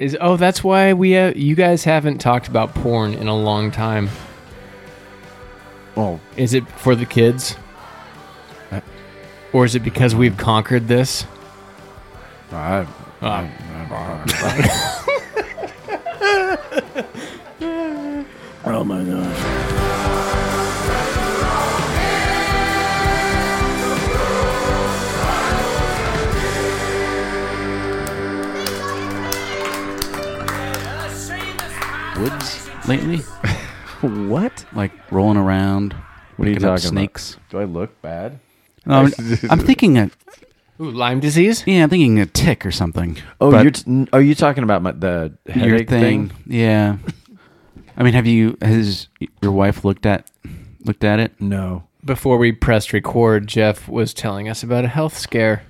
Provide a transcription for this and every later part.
Is oh, that's why we uh, you guys haven't talked about porn in a long time. Oh, Is it for the kids? Or is it because we've conquered this? I, Ah. oh my gosh. Woods lately? What? Like rolling around? What are you picking up talking about? snakes? Do I look bad? No, I'm, I'm thinking a Ooh, Lyme disease? yeah, I'm thinking a tick or something. Oh, But you're t- n- are you talking about my, the your headache thing. thing? Yeah. I mean, have you has your wife looked at looked at it? No. Before we pressed record, Jeff was telling us about a health scare.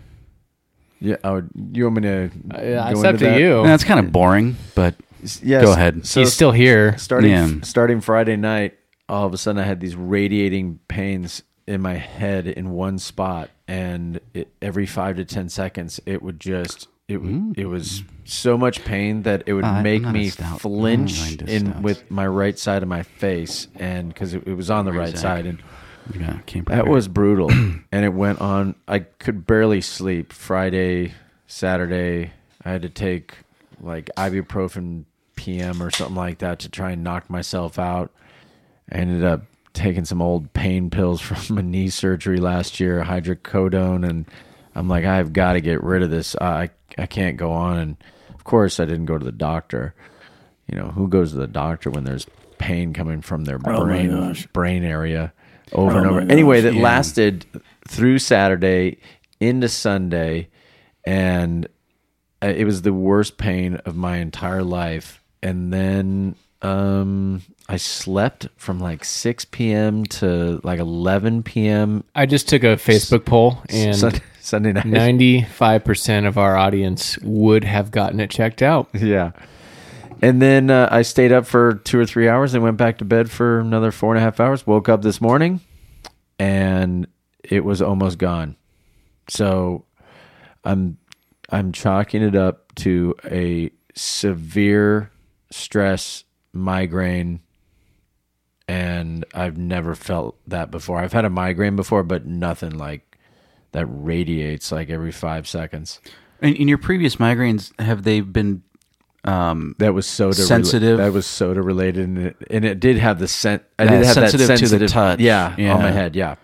Yeah. Oh, you want me to? Uh, go it's into up to that? you. That's kind of boring, but Yes. Go ahead. So He's still here. starting Yeah. starting Friday night, all of a sudden I had these radiating pains in my head in one spot, and it, every five to ten seconds, it would just it w- it was so much pain that it would Uh, I'm make not a me stout. flinch I'm not into in stouts. with my right side of my face, and because it, it was on the right Zach. side, and yeah, can't that was brutal, and it went on. I could barely sleep. Friday, Saturday, I had to take like ibuprofen PM or something like that to try and knock myself out. I ended up taking some old pain pills from a knee surgery last year, hydrocodone, and I'm like, I've got to get rid of this. I I can't go on. And of course, I didn't go to the doctor. You know, who goes to the doctor when there's pain coming from their brain brain area over and over? Anyway, that yeah. lasted through Saturday into Sunday, and uh, it was the worst pain of my entire life. And then um, I slept from like 6 p.m. to like 11 p.m. I just took a Facebook poll, and Sun- Sunday night. ninety-five percent of our audience would have gotten it checked out. Yeah. And then uh, I stayed up for two or three hours and went back to bed for another four and a half hours. Woke up this morning and it was almost gone. So I'm I'm chalking it up to a severe stress migraine and I've never felt that before. I've had a migraine before, but nothing like that radiates like every five seconds. And in your previous migraines, have they been? Um, That was soda Sensitive. that was soda related, and it, and it did have the scent. I did have sensitive to the touch. Yeah, Yeah. on my head. Yeah.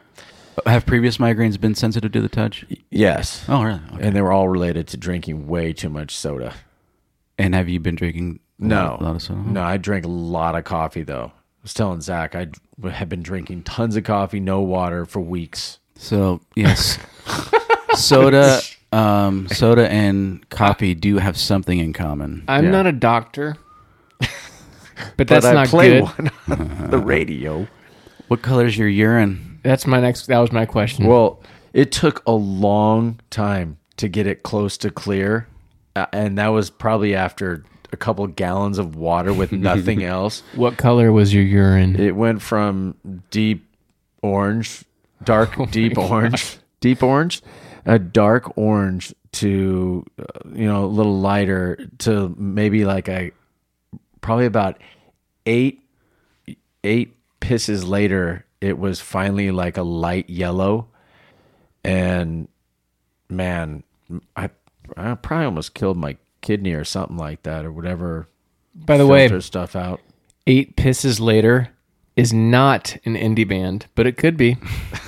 have previous migraines been sensitive to the touch? Yes. Oh, really? Okay. And they were all related to drinking way too much soda. And have you been drinking? A No, lot, a lot of soda? no, I drank a lot of coffee though. I was telling Zach I had been drinking tons of coffee, no water for weeks. So yes, soda, um, soda and coffee do have something in common. I'm Yeah. not a doctor, but that's but I not play good. one on the radio. What color is your urine? That's my next. That was my question. Well, it took a long time to get it close to clear, uh, and that was probably after a couple gallons of water with nothing else. what color was your urine? It went from deep orange, dark deep orange, deep orange, a dark orange to uh, you know a little lighter to maybe like a probably about eight eight pisses later it was finally like a light yellow and man I I probably almost killed my kidney or something like that or whatever By the way, filter stuff out. Eight Pisses Later is not an indie band, but it could be.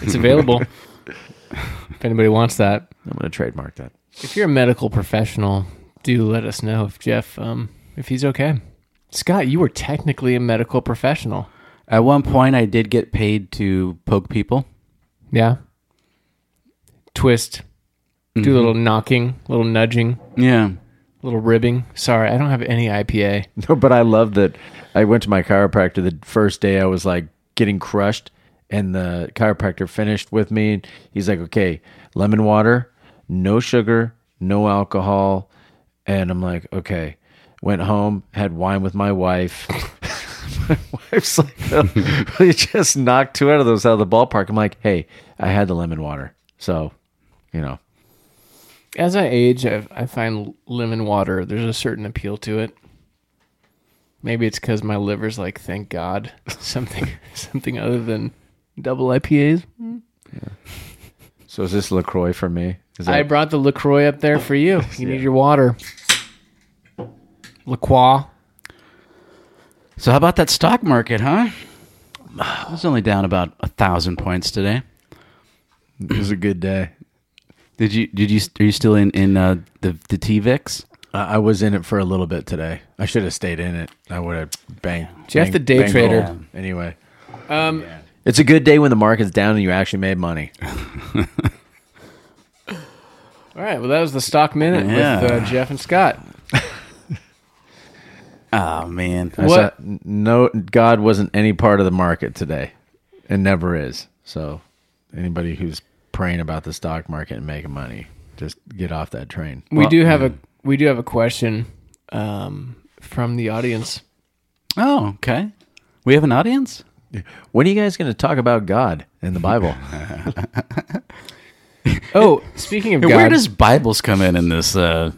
It's available if anybody wants that. I'm going to trademark that. If you're a medical professional, do let us know if Jeff, um, if he's okay. Scott, you were technically a medical professional. At one point, I did get paid to poke people. Yeah. Twist. Do a little knocking, little nudging, Yeah, little ribbing. Sorry, I don't have any IPA. No, but I love that. I went to my chiropractor the first day. I was like getting crushed, and the chiropractor finished with me. He's like, "Okay, lemon water, no sugar, no alcohol," and I'm like, "Okay." Went home, had wine with my wife. my wife's like, "Oh, "You just knocked two out of those out of the ballpark." I'm like, "Hey, I had the lemon water, so you know." As I age, I, I find lemon water. There's a certain appeal to it. Maybe it's because my liver's like, thank God, something something other than double IPAs. So is this Lacroix for me? Is I brought the Lacroix up there for you. You need your water. Lacroix. So how about that stock market, huh? It was only down about a thousand points today. it was a good day. Did you? Did you? Are you still in in uh, the the TVIX? I I was in it for a little bit today. I should have stayed in it. I would have banged. Jeff banged- the day trader. gold. Anyway, Um, it's a good day when the market's down and you actually made money. All right. Well, that was the stock minute Yeah. with uh, Jeff and Scott. Oh man, I What- saw- no, God wasn't any part of the market today, and never is. So, anybody who's praying about the stock market and making money, just get off that train. We do have a we do have a question um, from the audience. Oh, okay. We have an audience. When are you guys going to talk about God in the Bible? Oh, speaking of God, Where does Bibles come in in this? Uh,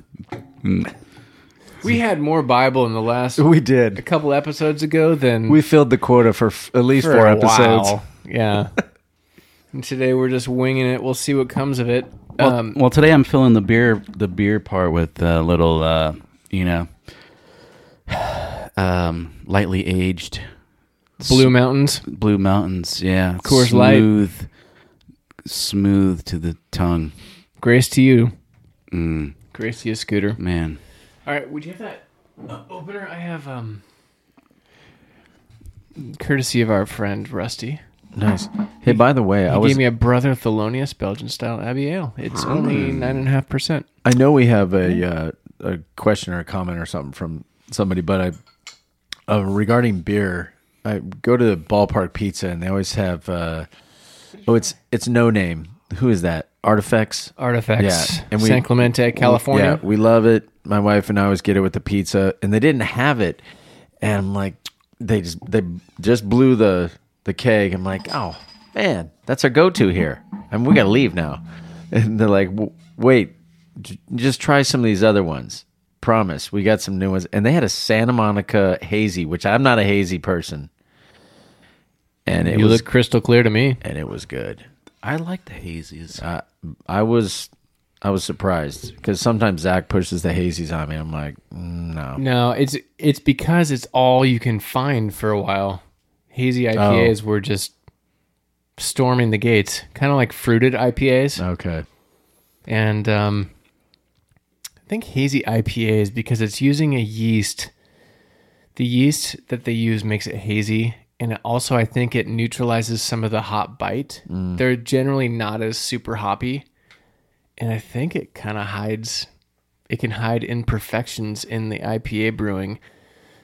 we had more Bible in the last we did a couple episodes ago than We filled the quota for f- at least for four episodes. while. Yeah. And today we're just winging it. We'll see what comes of it. well, Um, well, today I'm filling the beer the beer part with a little, uh, you know, um, lightly aged Blue Mountains. Blue Mountains. Yeah, Coors Light. smooth, smooth to the tongue. Grace to you. Mm, Grace to you, Scooter. man, All right, would you have that uh, opener? I have um, courtesy of our friend Rusty. Nice. Hey, by the way, He I was gave me a Brother Thelonious Belgian style Abbey Ale. It's only nine and a half percent. I know we have a uh, a question or a comment or something from somebody, but I uh, regarding beer, I go to the ballpark pizza and they always have uh, oh it's it's no name. Who is that? Artifex. Artifex. Yeah, and we- San Clemente, California. Yeah, we love it. My wife and I always get it with the pizza, and they didn't have it, and I'm like, they just they just blew the the keg. I'm like, oh man, that's our go to here, and we got to leave now. And they're like, wait, j- just try some of these other ones. Promise, we got some new ones. And they had a Santa Monica hazy, which I'm not a hazy person, and it you was look crystal clear to me. and it was good. I like the hazies. I I was I was surprised because sometimes Zach pushes the hazies on me. I'm like, mm, no. No, it's it's because it's all you can find for a while. Hazy Oh. IPAs were just storming the gates, kind of like fruited IPAs. Okay. And um, I think hazy IPAs because it's using a yeast. The yeast that they use makes it hazy, and it also I think it neutralizes some of the hop bite. They're generally not as super hoppy, and I think it kind of hides. It can hide imperfections in the IPA brewing.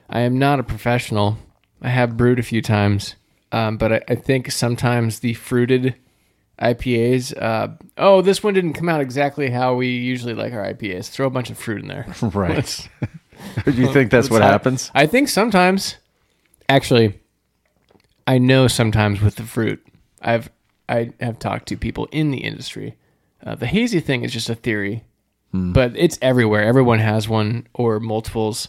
I am not a professional. I have brewed a few times, um, but I, I think sometimes the fruited IPAs. Uh, oh, this one didn't come out exactly how we usually like our IPAs. Throw a bunch of fruit in there. Right. Do you think that's what happens? I think sometimes, actually, I know sometimes with the fruit. I've I have talked to people in the industry. Uh, the hazy thing is just a theory, but it's everywhere. Everyone has one or multiples,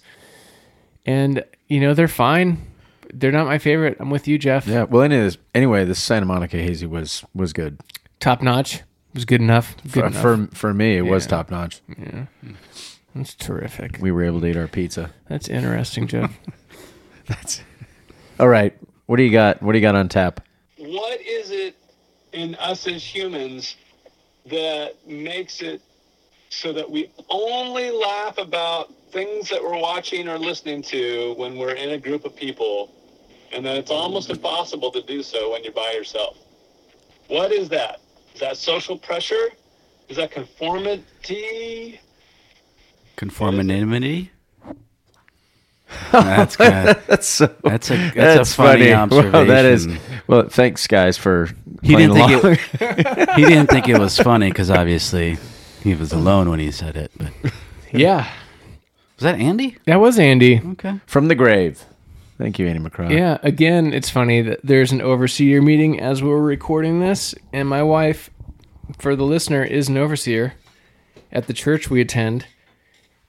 and you know they're fine. They're not my favorite. I'm with you, Jeff. Yeah. Well, anyways, anyway, the Santa Monica hazy was was good Top notch was good enough. Good for enough. for, for me. It was top notch. Yeah. That's terrific. We were able to eat our pizza. That's interesting, Jeff. That's all right. What do you got? What do you got on tap? what is it in us as humans that makes it so that we only laugh about things that we're watching or listening to when we're in a group of people and that it's almost impossible to do so when you're by yourself what is that is that social pressure is that conformity Conformity. That's good. That's so. that's a that's, a funny observation. Wow, that is. Well, thanks guys for. He didn't think along. it. he didn't think it was funny because obviously he was alone when he said it. But yeah, was that Andy? that was Andy. Okay. from the grave. Thank you, Andy McCraw. Yeah, again, it's funny that there's an overseer meeting as we're recording this, and my wife, for the listener, is an overseer. at the church we attend,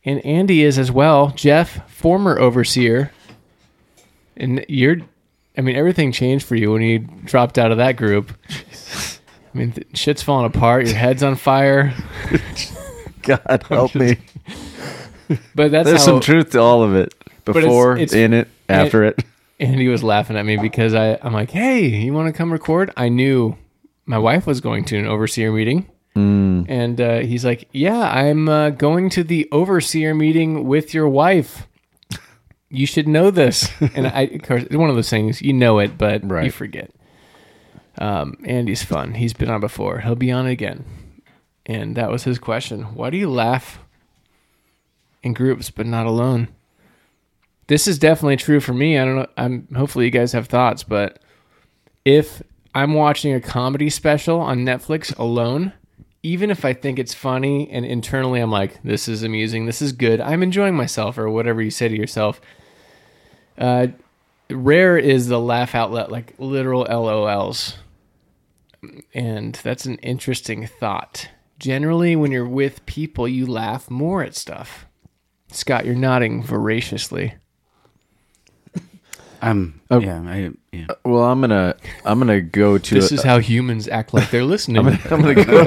and Andy is as well. Jeff, former overseer, and you're. I mean, everything changed for you when you dropped out of that group. I mean, th- shit's falling apart. Your head's on fire. God help me. But that's There's how some truth to all of it. it's- Before, it's- in it, after it. Andy was laughing at me because I, I'm like, hey, you want to come record? I knew my wife was going to an overseer meeting. And uh, he's like, yeah, I'm uh, going to the overseer meeting with your wife. You should know this. and I, of course, it's one of those things, you know it, but you forget. Um, Andy's fun. He's been on before. He'll be on again. And that was his question. Why do you laugh in groups but not alone? This is definitely true for me. I don't know. I'm hopefully you guys have thoughts, but if I'm watching a comedy special on Netflix alone, even if I think it's funny and internally I'm like, this is amusing, this is good, I'm enjoying myself, or whatever you say to yourself. Uh, rare is the laugh outlet, like literal LOLs. And that's an interesting thought. Generally, when you're with people, you laugh more at stuff. Scott, you're nodding voraciously. I'm yeah, I, yeah. Well, I'm gonna I'm gonna go to This is how humans act like they're listening. I'm gonna go.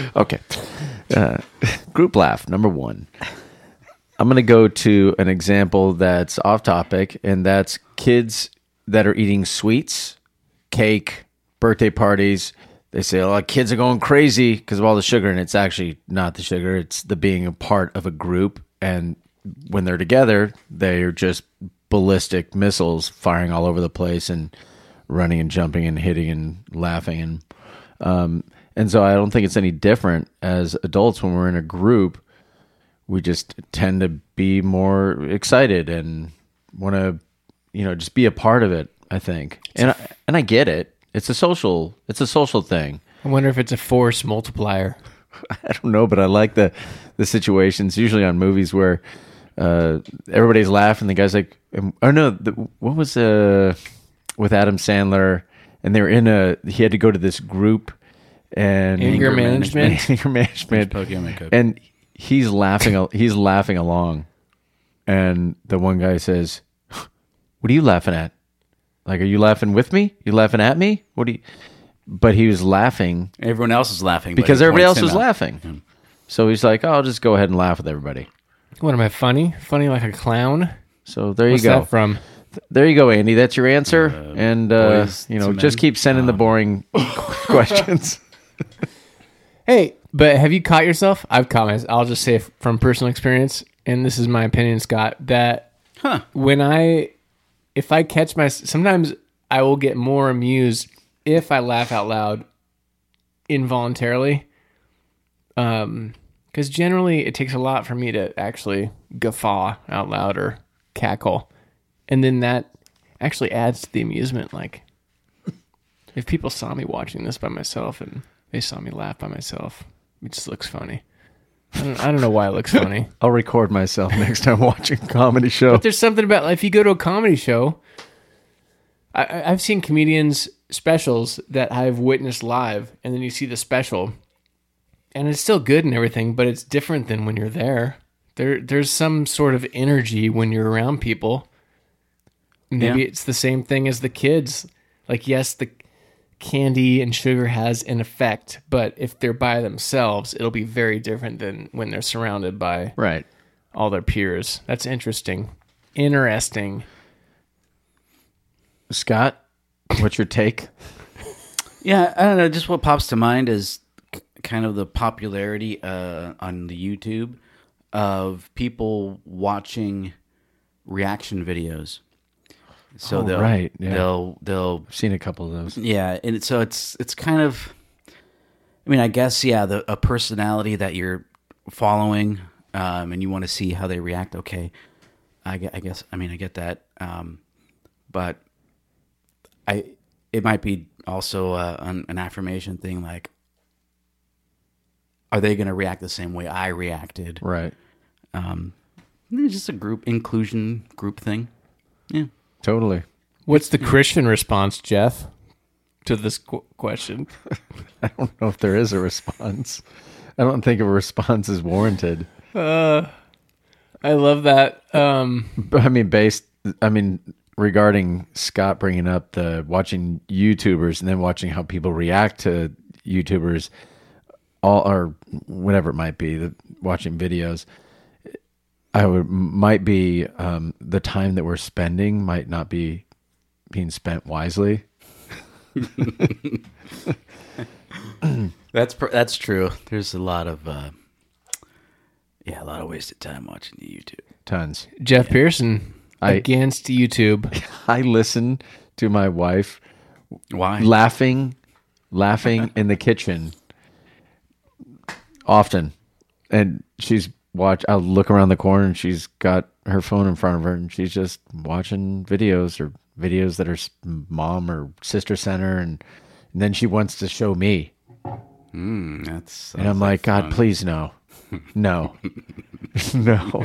okay. Uh, group laugh number one. I'm gonna go to an example that's off topic, and that's kids that are eating sweets, cake, birthday parties. They say, a lot of kids are going crazy because of all the sugar," and it's actually not the sugar; it's the being a part of a group. And when they're together, they're just ballistic missiles firing all over the place and running and jumping and hitting and laughing and um, and so I don't think it's any different as adults when we're in a group. We just tend to be more excited and want to, you know, just be a part of it. I think, and I, and I get it. It's a social. It's a social thing. I wonder if it's a force multiplier. I don't know, but I like the the situations usually on movies where uh, everybody's laughing. The guy's like, um, "Oh no, the, what was uh with Adam Sandler?" And they were in a. He had to go to this group and Anger management. anger management, Pokemon code. and he's laughing. He's laughing along, and the one guy says, "What are you laughing at? Like, are you laughing with me? You laughing at me? What do you?" But he was laughing Everyone else is laughing because everybody else him was out. laughing. So he's like, oh, "I'll just go ahead and laugh with everybody." What am I funny? Funny like a clown? So there What's you go. that from? There you go, Andy. That's your answer. and uh, boys you know, just men. keep sending the boring questions. Hey, but have you caught yourself? I've caught myself. I'll just say from personal experience, and this is my opinion, Scott, that Huh. when I, if I catch my, sometimes I will get more amused if I laugh out loud involuntarily. Um, because generally it takes a lot for me to actually guffaw out loud or cackle, and then that actually adds to the amusement. Like, if people saw me watching this by myself and they saw me laugh by myself, it just looks funny. I don't, I don't know why it looks funny. I'll record myself next time watching a comedy show. But there's something about like, if you go to a comedy show, I- I, I've seen comedians specials that I've witnessed live, and then you see the special, and it's still good and everything, but it's different than when you're there. There, there's some sort of energy when you're around people. Maybe Yeah. it's the same thing as the kids. Like, yes, the candy and sugar has an effect, but if they're by themselves, it'll be very different than when they're surrounded by right. all their peers. That's interesting. Interesting. Scott, what's your take? Yeah, I don't know. Just what pops to mind is k- kind of the popularity uh, on the YouTube of people watching reaction videos. So Oh, they'll, right, yeah. they'll they'll I've seen a couple of those. yeah, and so it's it's kind of. I mean, I guess yeah, the a personality that you're following, um, and you want to see how they react. Okay, I, I guess. I mean, I get that, um, but I it might be also uh, an, an affirmation thing. Like, are they going to react the same way I reacted? Right. Um, it's just a group inclusion group thing. Yeah. Totally. What's the Christian response, Jeff? to this qu- question? I don't know if there is a response. I don't think a response is warranted. Uh, I love that. Um, But I mean, based. I mean, regarding Scott bringing up the watching YouTubers and then watching how people react to YouTubers, all or whatever it might be, the watching videos. I would might be um, the time that we're spending might not be being spent wisely. That's pr- that's true. There's a lot of uh, yeah, a lot of wasted time watching the YouTube. Tons. Jeff Pearson I- against YouTube. I listen to my wife Why? laughing, laughing in the kitchen often, and she's watch. I'll look around the corner and she's got her phone in front of her and she's just watching videos or videos that her mom or sister sent her, and, and then she wants to show me, Mm, that's and I'm like, God, please no. No, no,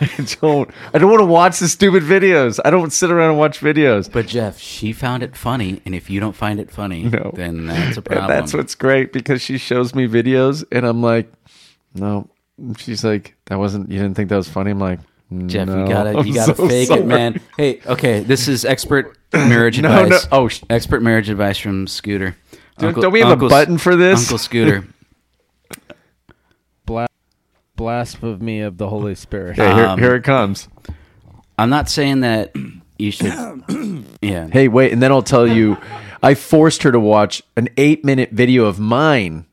I don't. I don't want to watch the stupid videos. I don't sit around and watch videos. But Jeff, she found it funny, and if you don't find it funny, No. then that's a And problem. that's what's great because she shows me videos and I'm like, no. She's like, that wasn't. You didn't think that was funny? I'm like, Jeff, no. you gotta I'm you gotta so fake sorry. it, man. Hey, okay, this is expert marriage No, no. advice. Oh, sh- expert marriage advice from Scooter. Don't- don't we have a button for this? Uncle Scooter. Bla- blasphemy of the Holy Spirit. Okay, here, Um, here it comes. I'm not saying that you should. Yeah. Hey, wait, and then I'll tell you, I forced her to watch an eight minute video of mine.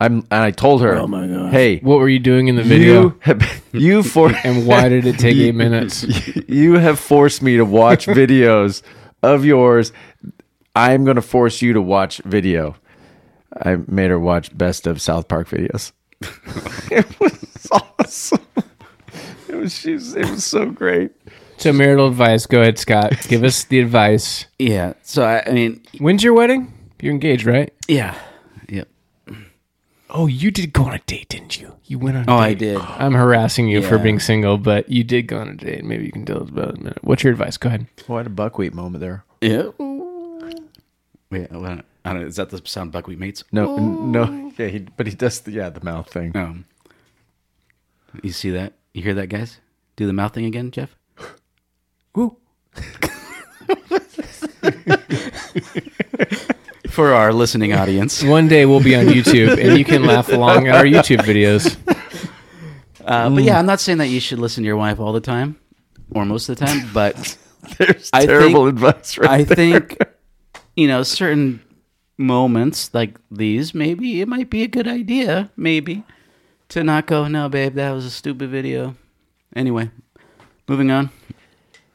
I'm, and I told her, oh my god, hey, What were you doing in the video? you have, you for and why did it take eight minutes? you have forced me to watch videos of yours. I'm going to force you to watch video. I made her watch best of South Park videos. it was awesome. It was she's, it was so great. So marital advice. Go ahead, Scott. Give us the advice. Yeah. So I, I mean, When's your wedding? You're engaged, right? yeah. Yep. Oh, you did go on a date, didn't you? You went on. a Oh, date. I did. I'm harassing you for Yeah. being single, but you did go on a date. Maybe you can tell us about it in a minute. What's your advice? Go ahead. Oh, I had a buckwheat moment there. Yeah. Wait, I don't I don't know. Is that the sound buckwheat mates? No, no, yeah, he, but he does the yeah the mouth thing. No. You see that? You hear that, guys? Do the mouth thing again, Jeff. Woo. For our listening audience. One day we'll be on YouTube, and you can laugh along at our YouTube videos. Uh, but yeah, I'm not saying that you should listen to your wife all the time or most of the time, but There's I terrible think- advice right I there. think, you know, certain moments like these, maybe it might be a good idea, maybe, to not go, no, babe, that was a stupid video. Anyway, moving on.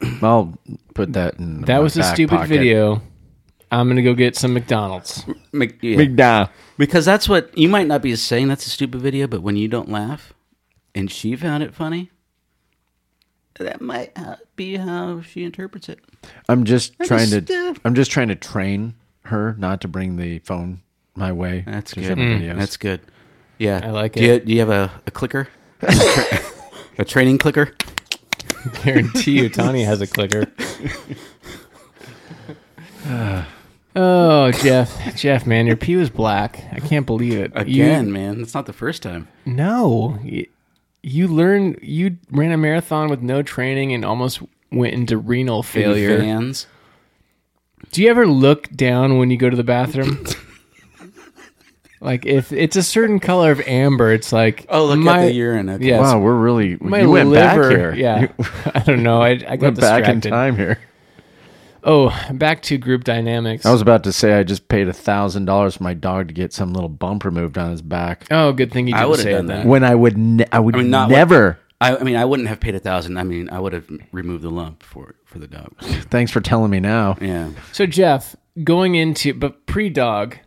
I'll put that in. That my was a back stupid pocket. video. I'm gonna go get some McDonald's. Mc- yeah. McDowell. Because that's what you might not be saying that's a stupid video, but when you don't laugh and she found it funny, that might be how she interprets it. I'm just trying just, to. uh, I'm just trying to train her not to bring the phone my way. That's good. show me videos. That's good. Yeah. I like do You, it. do you have a, a clicker? a, tra- a training clicker? Guarantee you, Tony has a clicker. oh, Jeff, Jeff, man, your pee was black. I can't believe it. Again, You- man. It's not the first time. no, you, you learned. You ran a marathon with no training and almost went into renal failure. Fans. Do you ever look down when you go to the bathroom? like if it's a certain color of amber, it's like Oh, look my, at the urine. Okay. Yes, Wow, we're really. my you went liver. back here. Yeah, You I don't know. I, I got went back in distracted. time here. Oh, back to group dynamics. I was about to say I just paid a thousand dollars for my dog to get some little bump removed on his back. oh, good thing you didn't would've say done that. that. When I would, ne- I would I mean, not what- never. I, I mean, I wouldn't have paid a thousand. I mean, I would have removed the lump for for the dog. Thanks for telling me now. Yeah. So Jeff, going into but pre-dog,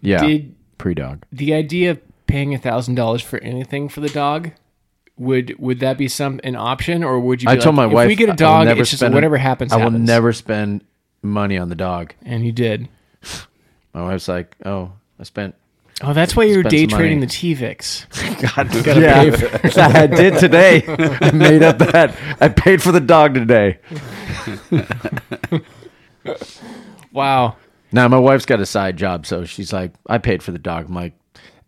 Yeah, did pre dog. the idea of paying a thousand dollars for anything for the dog would would that be some an option or would you? Be I told like, my wife we get a dog, it's just whatever happens. I will happens. never spend money on the dog. And you did. My wife's like, "Oh, I spent." Oh, that's why you're day trading money. the T-Vix. God, gotta yeah, pay for- I did today. I made up that I paid for the dog today. Wow. Now my wife's got a side job, so she's like, I paid for the dog. I'm like,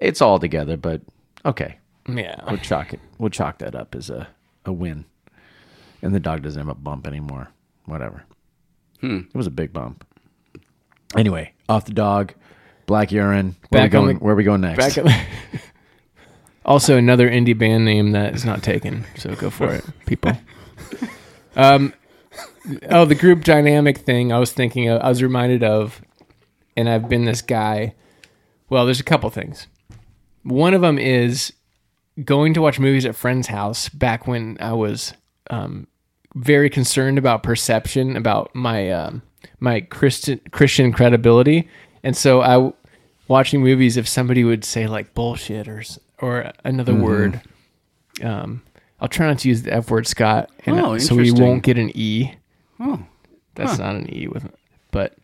it's all together, but okay, Yeah. we'll chalk it. We'll chalk that up as a a win. And the dog doesn't have a bump anymore. Whatever. It was a big bump. Anyway, off the dog, black urine. Where Back we on going? the- where we going next? Back up. also, another indie band name that is not taken, so go for it, people. Um, oh, the group dynamic thing. I was thinking. Of, I was reminded of, and I've been this guy. Well, there's a couple things. One of them is going to watch movies at friends' house back when I was um, very concerned about perception about my um, my Christian Christian credibility, and so I watching movies if somebody would say like bullshit or or another word. Um, I'll try not to use the F word, Scott, and Oh, so we won't get an E. Oh, That's not an E with, but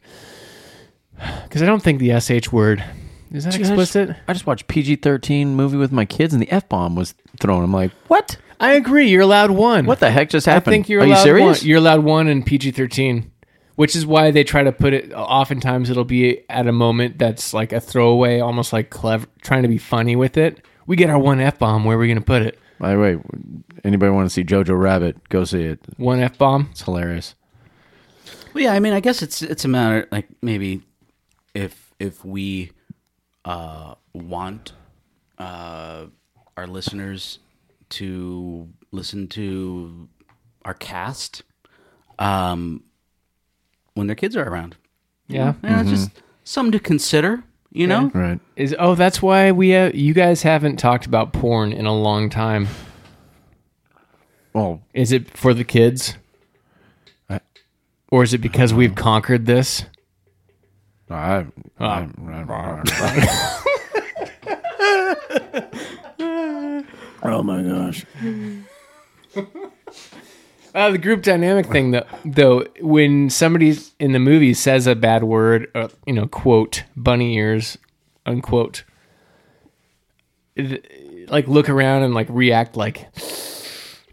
because I don't think the sh word is that Dude, I just- explicit. I just watched PG thirteen movie with my kids, and the f bomb was thrown. I'm like, what? I agree. You're allowed one. What the heck just happened? I think you're Are allowed you serious? one. You're allowed one in PG thirteen, which is why they try to put it. Uh, oftentimes, it'll be at a moment that's like a throwaway, almost like clever, trying to be funny with it. We get our one f bomb. Where are we going to put it? By the way, anybody want to see Jojo Rabbit? Go see it. One f bomb. It's hilarious. Well, yeah, I mean, I guess it's it's a matter like maybe if if we uh, want uh, our listeners to listen to our cast um, when their kids are around. Yeah. Yeah, it's just something to consider. You know, Right. Is oh that's why we have, you guys haven't talked about porn in a long time. Well, Is it for the kids? I- or is it because we've conquered this? I, I, Oh my gosh. Uh, the group dynamic thing, though, though, when somebody in the movie says a bad word, uh, you know, quote, bunny ears, unquote, it- like look around and like react like,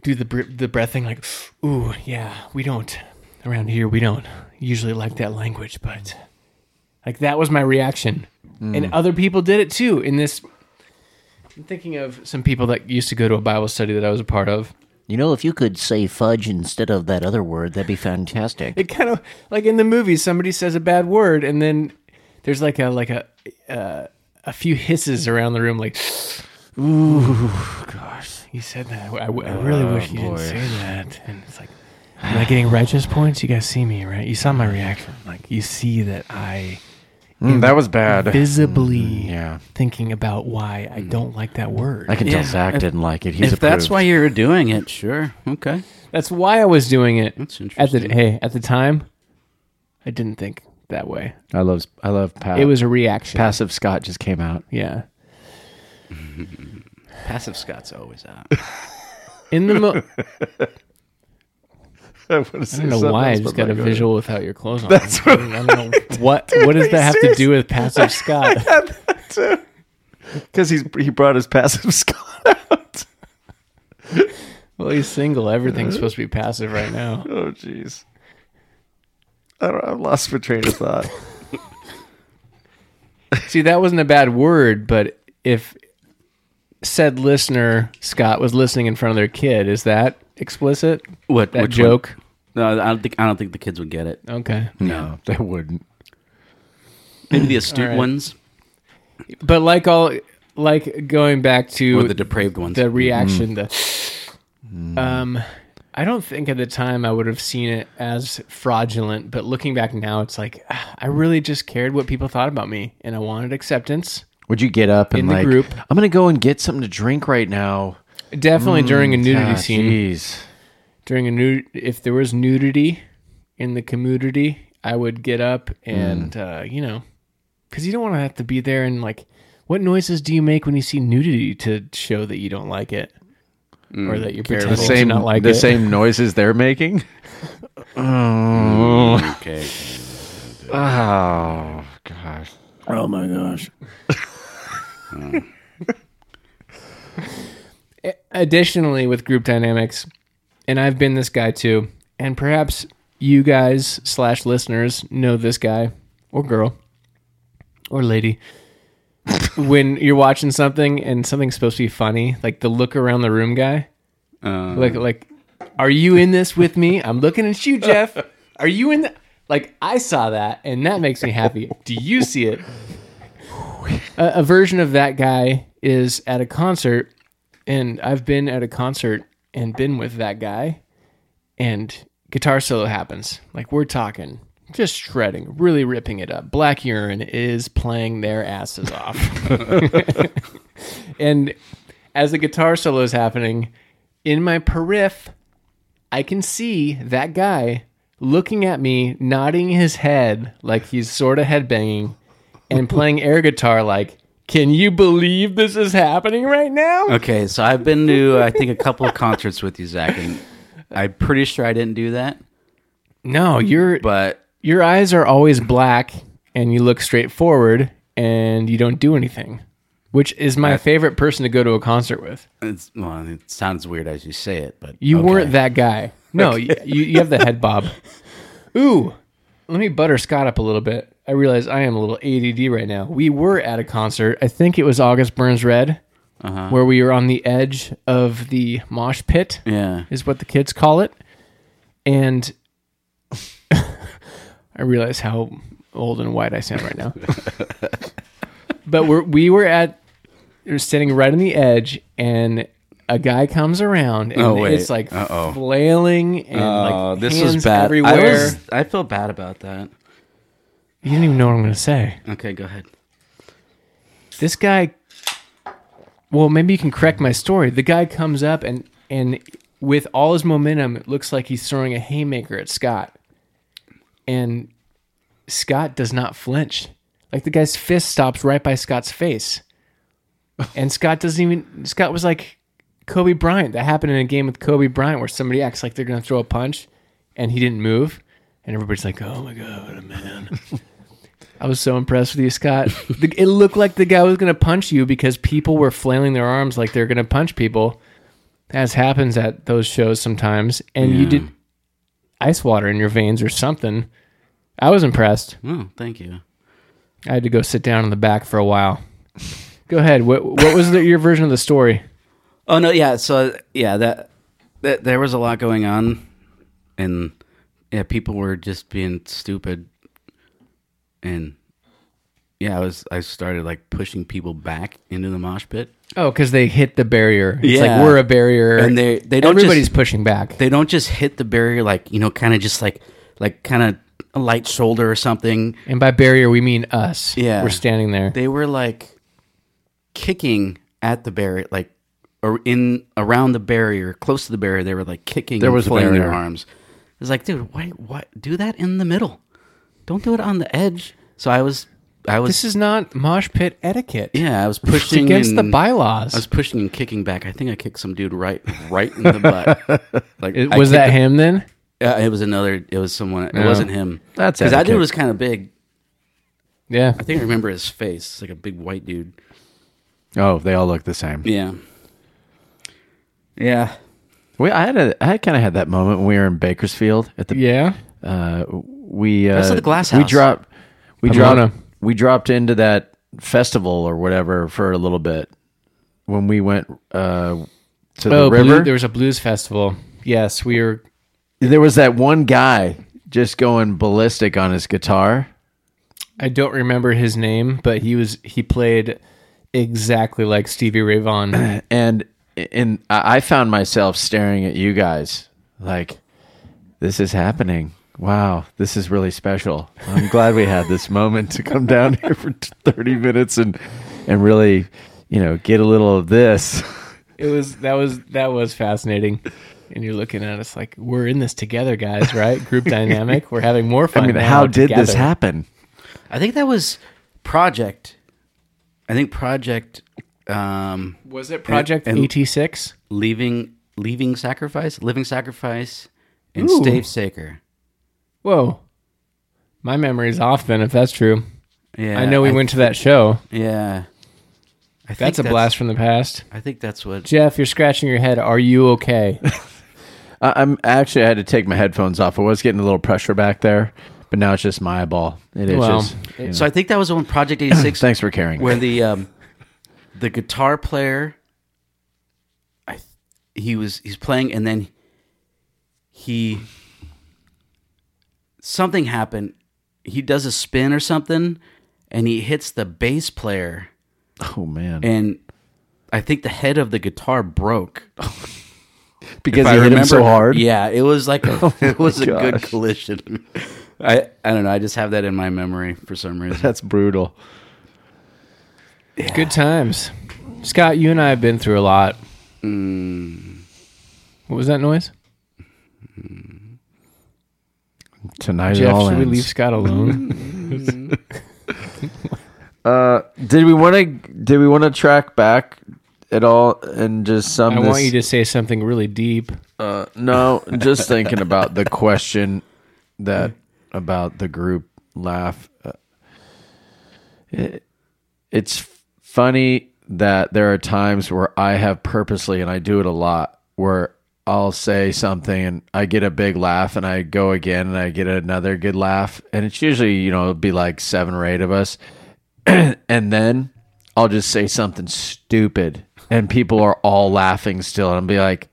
do the br- the breath thing, like, ooh, yeah, we don't, around here, we don't usually like that language, but like that was my reaction. And other people did it too in this. I'm thinking of some people that used to go to a Bible study that I was a part of. You know, if you could say fudge instead of that other word, that'd be fantastic. It kind of like in the movie, somebody says a bad word, and then there's like a like a uh, a few hisses around the room, like, "Ooh, gosh, you said that. I, w- I really wish you didn't say that." And it's like, am I getting righteous points? You guys see me, right? You saw my reaction. Like, you see that I Mm, that was bad. visibly Yeah. thinking about why I don't like that word. I can Yeah, tell Zach if- didn't like it. He's if that's approved. why you're doing it, sure, okay. That's why I was doing it. That's At the interesting. hey, at the time, I didn't think that way. I love I love pa- It was a reaction. passive Scott just came out. Yeah. Passive Scott's always out. In the mo- I I don't know why I just got a visual without your clothes on. That's I don't, I don't know what what does that have to do with passive Scott? because he's he brought his passive Scott out. Well, he's single. Everything's supposed to be passive right now. Oh jeez. I don't. I've lost my train of thought. See, that wasn't a bad word, but if said listener Scott was listening in front of their kid, is that explicit? What That joke? One? No, I don't think I don't think the kids would get it. Okay. no, they wouldn't. Maybe the astute All right. ones But like all like going back to or the depraved ones. the reaction the um i don't think at the time i would have seen it as fraudulent but looking back now it's like ah, i really just cared what people thought about me and i wanted acceptance Would you get up and In the like? group. I'm gonna go and get something to drink right now. definitely during a nudity Ah, scene Jeez. During a nude if there was nudity in the community i would get up and uh you know because you don't want to have to be there and like what noises do you make when you see nudity to show that you don't like it or that you're The same, not like the it same noises they're making. oh, okay. oh gosh. Oh my gosh. Additionally, with group dynamics, and I've been this guy too, and perhaps you guys slash listeners know this guy or girl. or lady when you're watching something and something's supposed to be funny, like the look around the room guy. Uh, Like like are you in this with me? I'm looking at you, Jeff. Are you in the like I saw that and that makes me happy. Do you see it? A, a version of that guy is at a concert and I've been at a concert and been with that guy and guitar solo happens. Like we're talking just shredding, really ripping it up. Black Urine is playing their asses off. and as the guitar solo is happening, in my periph, I can see that guy looking at me, nodding his head like he's sort of headbanging and playing air guitar like, can you believe this is happening right now? okay, so I've been to I think a couple of concerts with you, Zach, and I'm pretty sure I didn't do that. No, you're But your eyes are always black and you look straight forward and you don't do anything, which is my favorite person to go to a concert with. it's well, it sounds weird as you say it, but You okay. weren't that guy. No, you, you you have the head bob. Ooh, let me butter Scott up a little bit. I realize I am a little ADD right now. We were at a concert. I think it was August Burns Red, Uh-huh. where we were on the edge of the mosh pit, Yeah. is what the kids call it. And I realize how old and white I sound right now. but we're, we were at, we were standing right on the edge, and a guy comes around, and Oh, it's like Uh-oh. flailing and Oh, like this hands was bad. everywhere. I was I feel bad about that. You didn't even know what I'm going to say. Okay, go ahead. This guy. Well, maybe you can correct my story. The guy comes up and and with all his momentum, it looks like he's throwing a haymaker at Scott, and Scott does not flinch. Like the guy's fist stops right by Scott's face, and Scott doesn't even. Scott was like Kobe Bryant. That happened in a game with Kobe Bryant where somebody acts like they're going to throw a punch, and he didn't move, and everybody's like, "Oh my god, what a man!" I was so impressed with you, Scott. The, it looked like the guy was going to punch you because people were flailing their arms like they're going to punch people, as happens at those shows sometimes. And you did ice water in your veins or something. I was impressed. Oh, thank you. I had to go sit down in the back for a while. Go ahead. What, what was the, your version of the story? Oh no, yeah. So yeah, that, that there was a lot going on, and yeah, people were just being stupid, and yeah, I was I started like pushing people back into the mosh pit. Oh, because they hit the barrier. It's Yeah. like we're a barrier, And they- they don't Everybody's just- pushing back. They don't just hit the barrier like you know, kind of just like like kind of a light shoulder or something. and by barrier, we mean us. Yeah. we're standing there. They were like kicking at the barrier, like or in around the barrier, close to the barrier. They were like kicking. There and was a flailing their barrier. arms. Was like, dude, why, why do that in the middle? Don't do it on the edge. So I was, I was, this is not mosh pit etiquette. yeah, I was It's pushing against the bylaws. I was pushing and kicking back. I think I kicked some dude right, right in the butt. Like, It- was that him then? Yeah, it was another. It was someone. It wasn't him. That's because that dude was kind of big. Yeah. I think I remember his face. It's like a big white dude. Oh, they all look the same. Yeah. Yeah. We, I had a, I kind of had that moment when we were in Bakersfield at the, Yeah. uh, we, uh, That's at the Glass we House. dropped, we Pomona. dropped, we dropped into that festival or whatever for a little bit when we went, uh, to the Oh, river. blue, there was a blues festival. Yes, we were. there was that one guy just going ballistic on his guitar. I don't remember his name, but he was he played exactly like Stevie Ray Vaughan. and and I I found myself staring at you guys like this is happening. Wow, this is really special. I'm glad we had this moment to come down here for 30 minutes and and really, you know, get a little of this. It was that was that was fascinating. And you're looking at us like we're in this together, guys. Right? Group dynamic. We're having more fun. I mean, now how did this happen? I think that was Project. I think Project um, Was it Project And- and- AT six? leaving leaving sacrifice, living sacrifice, and Ooh. Stavesacre. Whoa, my memory's off. Then, if that's true, Yeah, I know we went to that show. Yeah, I think That's a blast from the past. I think that's what. Jeff, you're scratching your head. Are you okay? I, I'm actually I had to take my headphones off. I was getting a little pressure back there but now it's just my eyeball. It itches. Well, you know. So I think that was on Project 86 Thanks for caring. where the um, the guitar player I th- he was he's playing and then he something happened he does a spin or something and he hits the bass player oh man, and I think the head of the guitar broke. because If he I hit him remember- so hard. Oh Yeah, it was like a, oh, it was a good collision. I I don't know. I just have that in my memory for some reason. That's brutal. Good times. Scott, you and I have been through a lot. Mm. What was that noise? Tonight it all should we leave Scott alone? Uh, did we want to? Did we want to track back at all and just sum? I this, want you to say something really deep. Uh, no, just thinking about the question that about the group laugh. Uh, it, it's funny that there are times where I have purposely, and I do it a lot, where I'll say something and I get a big laugh, and I go again and I get another good laugh, and it's usually you know it'll be like seven or eight of us, and then I'll just say something stupid, and people are all laughing still, and I'll be like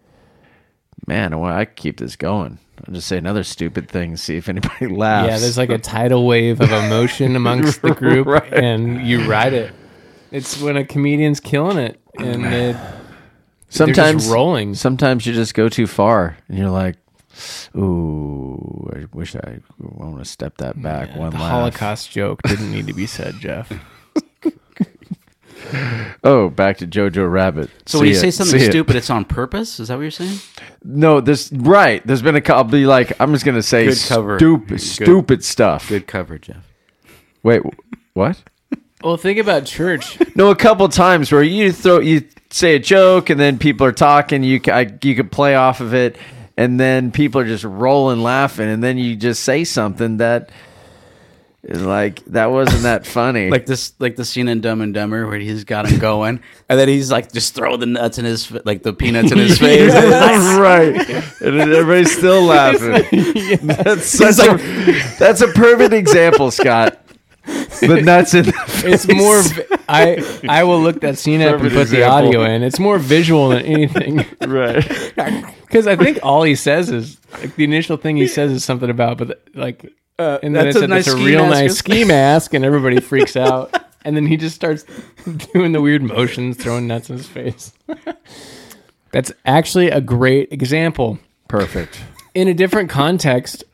man, I keep this going. I'll just say another stupid thing, see if anybody laughs. Yeah, there's like a tidal wave of emotion amongst the group, Right. and you ride it. It's when a comedian's killing it, and they, sometimes just rolling. Sometimes you just go too far, and you're like, "Ooh, I wish I, want to step that back one the laugh." Holocaust joke didn't need to be said, Jeff. Oh, back to Jojo Rabbit. So when See you say it, something see it. stupid, it's on purpose. Is that what you're saying? no, this right. There's been a couple. I'll be like, I'm just gonna say Good cover. stupid, Good. stupid stuff. Good cover, Jeff. Wait, wh- what? Well, think about church. No, a couple times where you throw you say a joke and then people are talking. You ca- I, you could play off of it, and then people are just rolling laughing, and then you just say something that is like that wasn't that funny. Like this, like the scene in Dumb and Dumber where he's got him going, and then he's like just throw the nuts in his, like the peanuts in his face. right, and then everybody's still laughing. That's such a that's a perfect example, Scott. The nuts in the face. It's more. vi- I I will look that scene up and Perfect put the audio in. It's more visual than anything. right. Because I think all he says is like the initial thing he says is something about, but like, uh, and then that's it's a a, nice it's a ski real mask. nice ski mask, and everybody freaks out, and then he just starts doing the weird motions, throwing nuts in his face. That's actually a great example. Perfect. In a different context,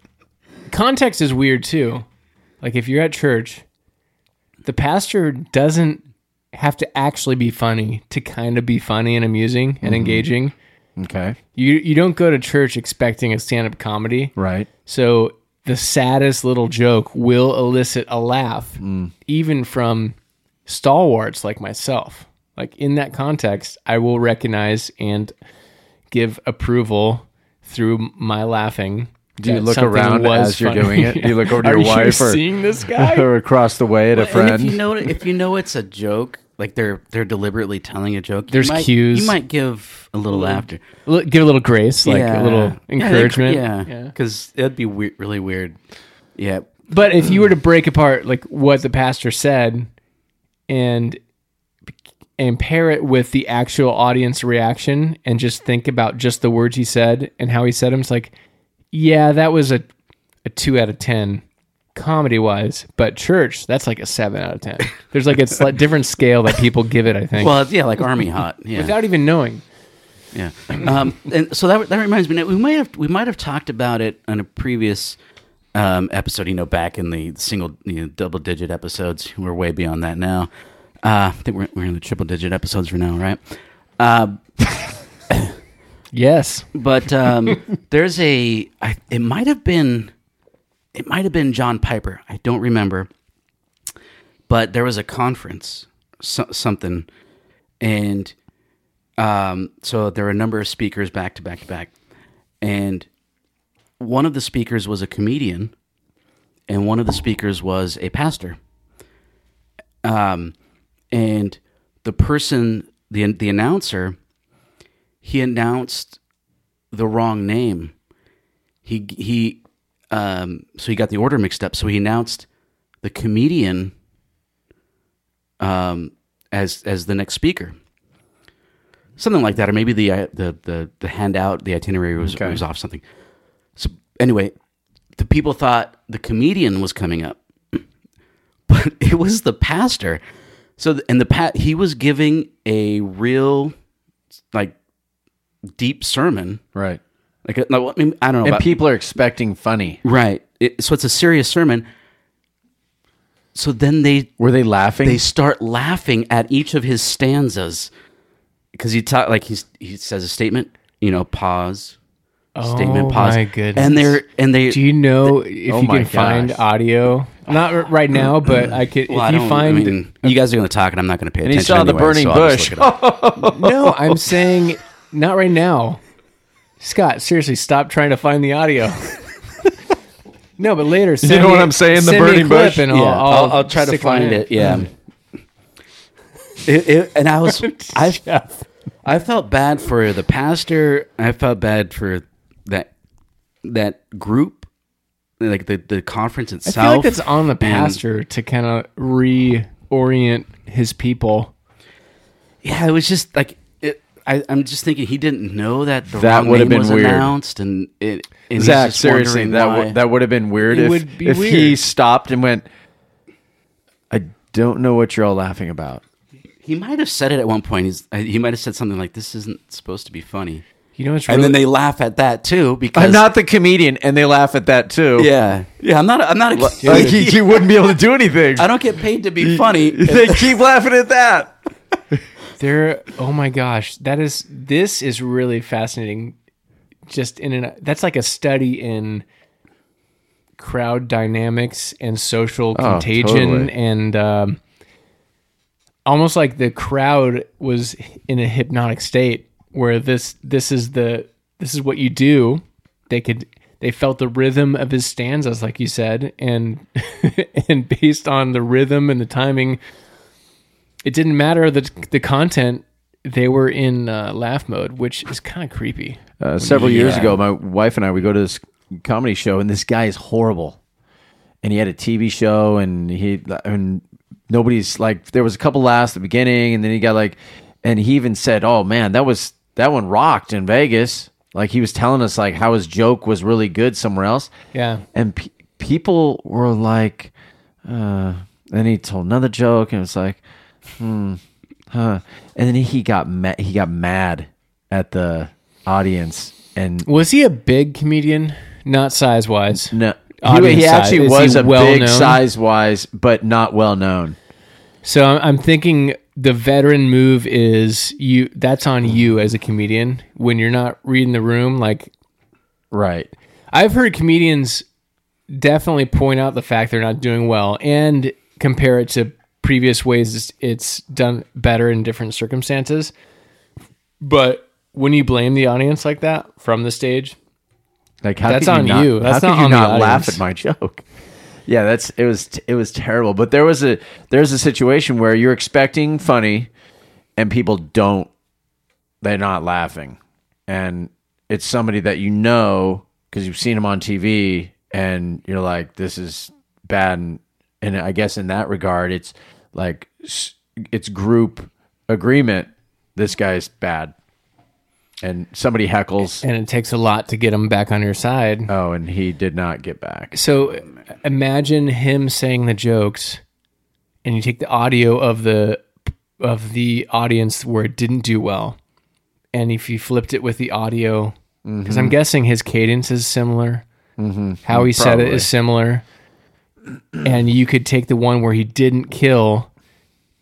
context is weird too. Like if you're at church, the pastor doesn't have to actually be funny to kind of be funny and amusing and mm-hmm. engaging. Okay. You you don't go to church expecting a stand-up comedy. Right. So the saddest little joke will elicit a laugh mm. even from stalwarts like myself. Like in that context, I will recognize and give approval through my laughing. Do you look around was as you're doing it? Do you look over to your you wife or- seeing this guy? or across the way at a friend? if you know, if you know it's a joke, like they're they're deliberately telling a joke, There's you might, cues. You might give a little mm. laughter, Give a little grace, like Yeah. a little Yeah, encouragement. Yeah, because it'd be we- really weird. Yeah, But if you were to break apart like what the pastor said and and pair it with the actual audience reaction and just think about just the words he said and how he said them, it's like, yeah, that was a a two out of ten comedy wise, but church, that's like a seven out of ten. There's like a slight different scale that people give it, I think. well, yeah, like Army Hot. Yeah, without even knowing. Yeah. Um, and so that that reminds me. We might have we might have talked about it on a previous um, episode. You know, back in the single, you know, double digit episodes. We're way beyond that now. Uh, I think we're we're in the triple digit episodes for now, right? Uh, Yes. but um, there's a. I, it might have been. It might have been John Piper. I don't remember. But there was a conference, so, something, and um, so there were a number of speakers back to back to back, and one of the speakers was a comedian, and one of the speakers was a pastor. Um, and the person, the the announcer, he announced the wrong name. He he um, so he got the order mixed up. So he announced the comedian um, as as the next speaker, something like that, or maybe the uh, the the the handout, the itinerary was Okay. was off something. So anyway, the people thought the comedian was coming up, but it was the pastor. So and the pat he was giving a real like deep sermon, Right. like I, mean, I don't know And about people are expecting funny. right. It, so it's a serious sermon. So then they Were they laughing? they start laughing at each of his stanzas because he talk like he's he says a statement, you know, pause, statement, Oh, pause, my goodness. and they're and they Do you know oh if Oh you can find audio? Not r- right now, but I could. Well, if you find I mean, you guys are going to talk, and I'm not going to pay And he attention. saw the burning so bush. look it up. no, I'm saying not right now. Scott, seriously, stop trying to find the audio. no, but later. Send know me- what I'm saying? The send me a burning bush? and I'll, yeah, I'll, I'll, I'll try to find it. Yeah. It- it- and I was, I, I felt bad for the pastor. I felt bad for that, that group, like the, the conference itself. I itself. feel like it's on the and- pastor to kind of reorient his people. Yeah, it was just like it. I, I'm just thinking he didn't know that the That wrong would have been was weird. announced, and it. And he's Zack, just seriously, that why. would that would have been weird It if would be if he stopped and went. I don't know what you're all laughing about. he might have said it at one point. He's, uh, he might have said something like, "This isn't supposed to be funny," You know, it's and then they laugh at that too because I'm not the comedian, and they laugh at that too. Yeah, yeah. I'm not. I'm not. A, like you, you wouldn't be able to do anything. I don't get paid to be funny. they keep laughing at that. There, oh my gosh, that is this is really fascinating. Just in an that's like a study in crowd dynamics and social Oh, contagion, totally. and um, almost like the crowd was in a hypnotic state where this this is the this is what you do. They could they felt the rhythm of his stanzas, like you said, and and based on the rhythm and the timing it didn't matter the the content. They were in uh, laugh mode, which is kind of creepy. Uh, several years Yeah. ago, my wife and I we go to this comedy show, and this guy is horrible. And he had a TV show, and he and nobody's like. There was a couple laughs at the beginning, and then he got like, and he even said, "Oh man, that was that one rocked in Vegas." Like he was telling us like how his joke was really good somewhere else. Yeah, and pe- people were like, uh, then he told another joke, and it was like, hmm, huh, and then he got ma- he got mad at the audience, and was he a big comedian? Not size wise. no, he, Audience he actually. Is was he a well big known? size wise, but not well known. So I'm, I'm thinking the veteran move is you. That's on you as a comedian when you're not reading the room. Like Right. I've heard comedians definitely point out the fact they're not doing well and compare it to previous ways it's- done better in different circumstances. But when you blame the audience like that from the stage, Like how That's on not, you. That's how not could you not laugh at my joke? Yeah, that's it was it was terrible. But there was a there's a situation where you're expecting funny, and people don't. They're not laughing, and it's somebody that you know because you've seen them on TV, and you're like, this is bad. And, and I guess in that regard, it's like it's group agreement. This guy's bad, and somebody heckles. and it takes a lot to get him back on your side. Oh, and he did not get back. So imagine him saying the jokes, and you take the audio of the of the audience where it didn't do well, and if you flipped it with the audio, because I'm mm-hmm. guessing his cadence is similar, mm-hmm. how he said it is similar, and you could take the one where he didn't kill,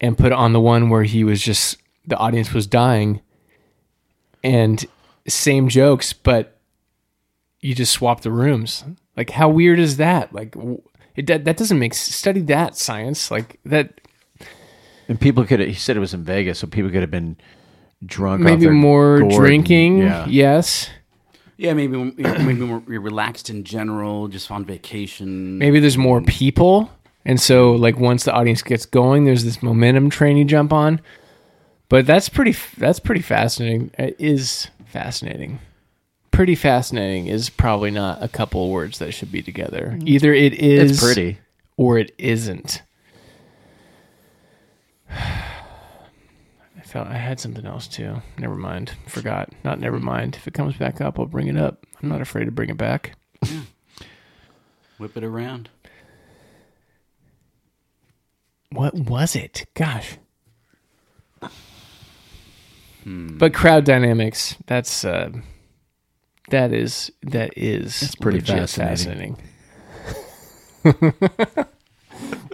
and put it on the one where he was just the audience was dying, and same jokes, but you just swap the rooms. Like, how weird is that? Like, it that, that doesn't make study that science like that. And people could he said it was in Vegas, so people could have been drunk. Maybe more gourd and- drinking. yeah. Yes. Yeah, maybe maybe more you're relaxed in general, just on vacation. Maybe there's more people, and so like once the audience gets going, there's this momentum train you jump on. But that's pretty. That's pretty fascinating. It is fascinating. pretty fascinating is probably not a couple of words that should be together. Mm-hmm. Either it is It's pretty. or it isn't. I I had something else too. Never mind. Forgot. Not never mind. If it comes back up, I'll bring it up. I'm not afraid to bring it back. Whip it around. What was it? Gosh. But crowd dynamics, that's uh that is that is It's pretty fascinating. fascinating.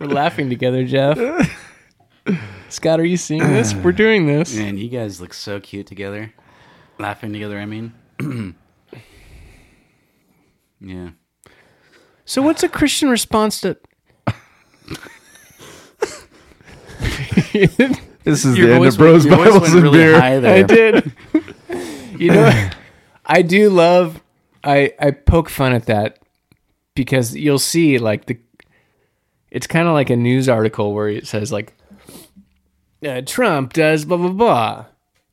We're laughing together, Jeff. Scott, are you seeing this? We're doing this. Man, you guys look so cute together. Laughing together, I mean. yeah. So what's a Christian response to This is Your the end of Bros went- Bibles and really beer. high there. I did. you know, I do love. I I poke fun at that because you'll see like the. It's kind of like a news article where it says like, uh, Trump does blah blah blah.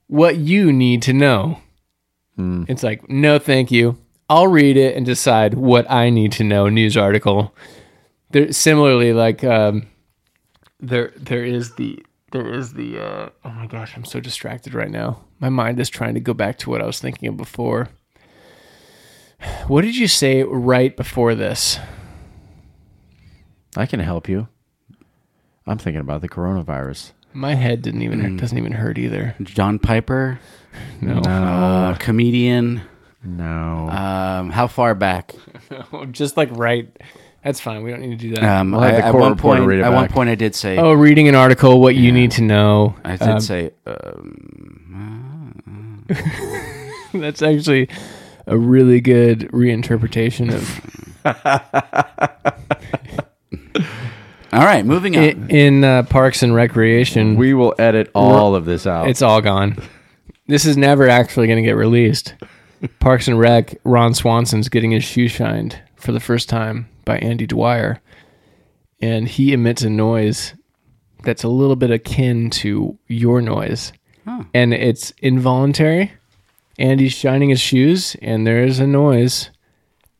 What you need to know. It's like no, thank you. I'll read it and decide what I need to know. News article. There similarly like um, there there is the there is the uh, oh my gosh i'm so distracted right now my mind is trying to go back to what i was thinking of before what did you say right before this I can help you. I'm thinking about the coronavirus. My head didn't even doesn't even hurt either John Piper, no uh, comedian. No. Um, how far back? just like right that's fine we don't need to do that Um, We'll have I- the at court one reporter point, read it at one back. point, I did say. oh reading an article what you need to know I did Um, say. Um, that's actually a really good reinterpretation of all right, moving on. in, in uh, parks and recreation we will edit all of this out. It's all gone. This is never actually going to get released. Parks and Rec, Ron Swanson's getting his shoe shined for the first time by Andy Dwyer. And he emits a noise that's a little bit akin to your noise. Huh. And it's involuntary. Andy's shining his shoes, and there is a noise.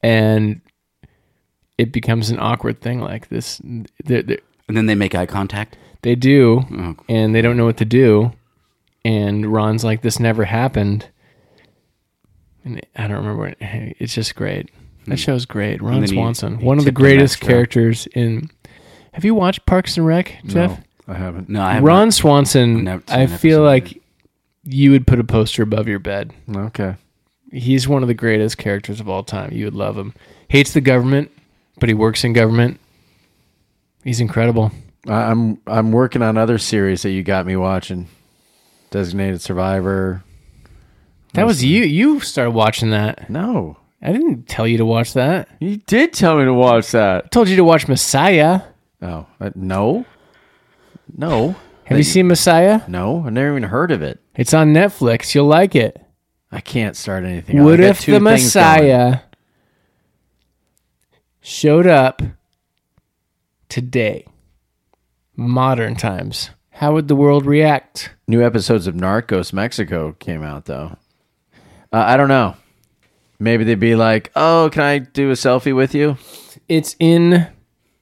And it becomes an awkward thing like this. They're, they're, and then they make eye contact. they do Oh, and they don't know what to do. And Ron's like, "This never happened." And I don't remember. It's just great. That show's great. Ron Hmm. he- Swanson, he one of the greatest characters in. Have you watched Parks and Rec, Jeff? no, I haven't. no, I haven't. Ron Swanson. Never I feel like you would put a poster above your bed. Okay. He's one of the greatest characters of all time. You would love him. Hates the government, but he works in government. He's incredible. I'm I'm working on other series that you got me watching. Designated Survivor. That was you. You started watching that. No, I didn't tell you to watch that. you did tell me to watch that. I told you to watch Messiah. Oh, uh, no, no, Have you seen Messiah? no. I never even heard of it. It's on Netflix. You'll like it. I can't start anything. What if the. Messiah showed up today? Modern times. How would the world react? New episodes of Narcos Mexico came out though. Uh, I don't know. Maybe they'd be like, "Oh, can I do a selfie with you?" It's in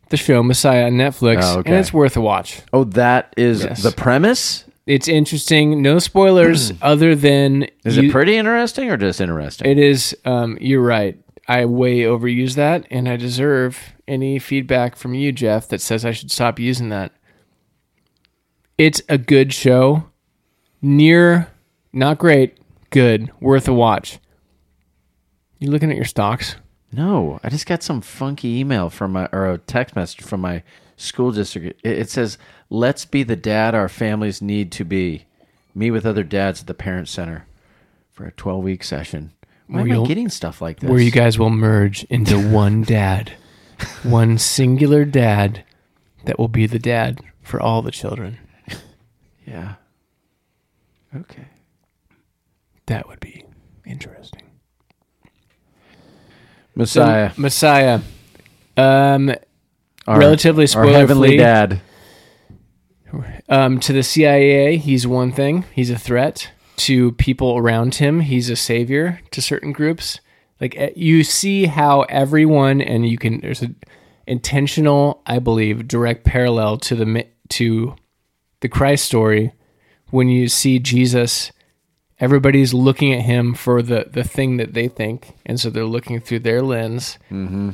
the show Messiah on Netflix, Oh, okay. and it's worth a watch. Oh, that is Yes. the premise. It's interesting. No spoilers other than Is you- it pretty interesting or just interesting? It is. Um, you're right. I way overuse that, and I deserve any feedback from you, Jeff, that says I should stop using that. It's a good show. Near, not great, good, worth a watch. You looking at your stocks? No, I just got some funky email from my or a text message from my school district. It, says, "Let's be the dad our families need to be. Meet with other dads at the parent center for a 12-week session." Why Where am I you'll- getting stuff like this? Where you guys will merge into one dad, one singular dad that will be the dad for all the children. Yeah. Okay. That would be interesting. So, Messiah, Messiah. Um, our, relatively our heavenly spoiler-free. dad. um, to the CIA, he's one thing. He's a threat. To people around him. He's a savior to certain groups. Like eh, you see how everyone, and you can there's an intentional, I believe, direct parallel to the to the Christ story when you see Jesus. Everybody's looking at him for the the thing that they think, and so they're looking through their lens, mm-hmm.